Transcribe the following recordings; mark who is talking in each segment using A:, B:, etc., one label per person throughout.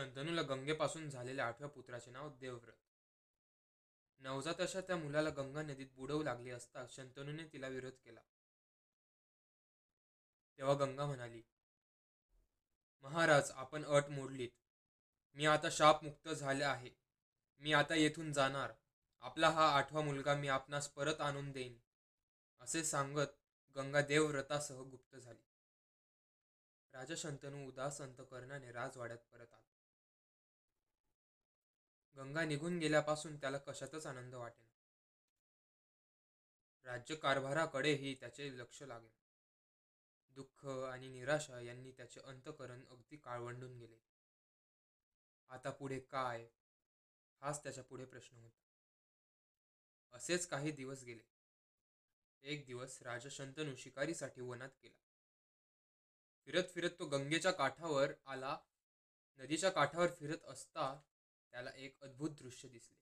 A: शंतनूला गंगेपासून झालेल्या आठव्या पुत्राचे नाव देवव्रत. नवजात अशा त्या मुलाला गंगा नदीत बुडवू लागली असता शंतनूने तिला विरोध केला. तेव्हा गंगा म्हणाली महाराज आपण अट मोडलीत. मी आता शापमुक्त झाले आहे. मी आता येथून जाणार. आपला हा आठवा मुलगा मी आपणास परत आणून देईन. असे सांगत गंगा देवव्रतासह गुप्त झाली. राजा शंतनू उदास अंतकरणाने राजवाड्यात परत आला. गंगा निघून गेल्यापासून त्याला कशातच आनंद वाटेना. राज्यकारभाराकडेही त्याचे लक्ष लागेल दुःख आणि निराशा यांनी त्याचे अंतकरण अगदी काळवंडून गेले. आता पुढे काय? हाच त्याच्या पुढे प्रश्न होता. असेच काही दिवस गेले. एक दिवस राजा शंतनू शिकारीसाठी वनात गेला. फिरत फिरत तो गंगेच्या काठावर आला. नदीच्या काठावर फिरत असता त्याला एक अद्भुत दृश्य दिसले.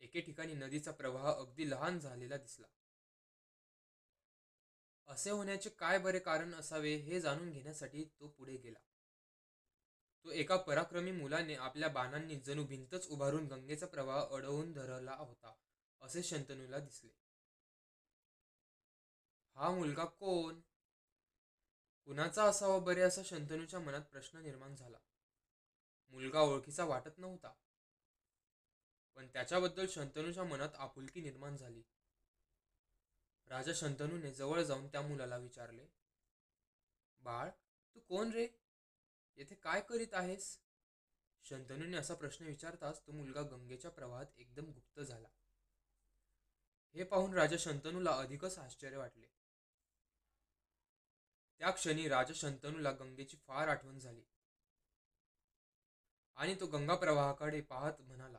A: एके ठिकाणी नदीचा प्रवाह अगदी लहान झालेला दिसला. असे होण्याचे काय बरे कारण असावे हे जाणून घेण्यासाठी तो पुढे गेला. तो एका पराक्रमी मुलाने आपल्या बाणांनी जणू भिंतच उभारून गंगेचा प्रवाह अडवून धरला होता असे शंतनूला दिसले. हा मुलगा कोण? कुणाचा असावा बरे? असा शंतनूच्या मनात प्रश्न निर्माण झाला. मुलगा ओळखीचा वाटत नव्हता. पण त्याच्याबद्दल शंतनूच्या मनात आपुलकी निर्माण झाली. राजा शंतनूने जवळ जाऊन त्या मुलाला विचारले बाळ तू कोण रे? येथे काय करीत आहेस? शंतनूने असा प्रश्न विचारताच तो मुलगा गंगेच्या प्रवाहात एकदम गुप्त झाला. हे पाहून राजा शंतनूला अधिकच आश्चर्य वाटले. त्या क्षणी राजा शंतनूला गंगेची फार आठवण झाली. आणि तो गंगा प्रवाहाकडे पाहत म्हणाला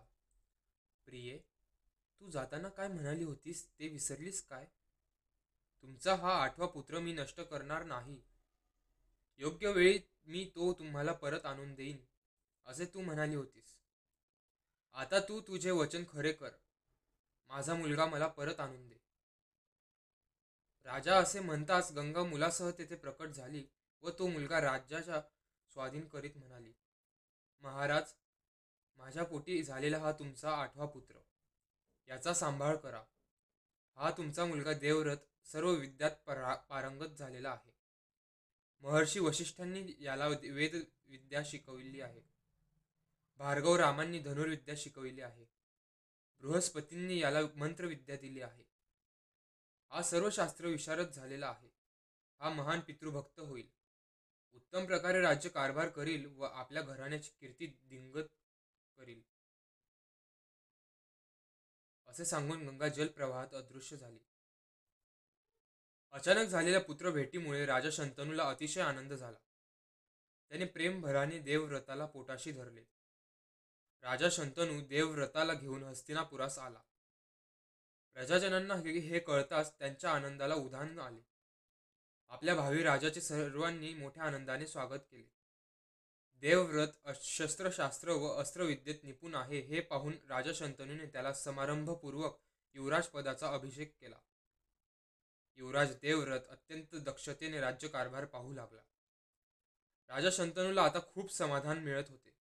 A: प्रिये तू जाताना काय म्हणाली होतीस ते विसरलीस काय? तुमचा हा आठवा पुत्र मी नष्ट करणार नाही. योग्य वेळी मी तो तुम्हाला परत आणून देईन असे तू म्हणाली होतीस. आता तू तुझे वचन खरे कर. माझा मुलगा मला परत आणून दे. राजा असे म्हणताच गंगा मुलासह तेथे प्रकट झाली व तो मुलगा राज्याच्या स्वाधीन करीत म्हणाली महाराज माझ्या पोटी झालेला हा तुमचा आठवा पुत्र. याचा सांभाळ करा. हा तुमचा मुलगा देवव्रत सर्व विद्यात परा पारंगत झालेला आहे. महर्षी वशिष्ठांनी याला वेद विद्या शिकविली आहे. भार्गव रामांनी धनुर्विद्या शिकवली आहे. बृहस्पतींनी याला मंत्रविद्या दिली आहे. हा सर्व शास्त्र विशारद झालेला आहे. हा महान पितृभक्त होईल. उत्तम प्रकारे राज्य कारभार करील व आपल्या घराण्याची कीर्ती दिंगत करील. असे सांगून गंगा जलप्रवाहात अदृश्य झाली. अचानक झालेल्या पुत्र भेटीमुळे राजा शंतनूला अतिशय आनंद झाला. त्याने प्रेमभराने देवव्रताला पोटाशी धरले. राजा शंतनू देवव्रताला घेऊन हस्तिनापुरास आला. प्रजाजनांना हे कळताच त्यांच्या आनंदाला उधाण आले. आपल्या भावी राजाचे सर्वांनी मोठ्या आनंदाने स्वागत केले. देवव्रत शस्त्रशास्त्र व अस्त्रविद्येत निपुण आहे हे पाहून राजा शंतनूने त्याला समारंभपूर्वक युवराज पदाचा अभिषेक केला. युवराज देवव्रत अत्यंत दक्षतेने राज्यकारभार पाहू लागला. राजा शंतनूला आता खूप समाधान मिळत होते.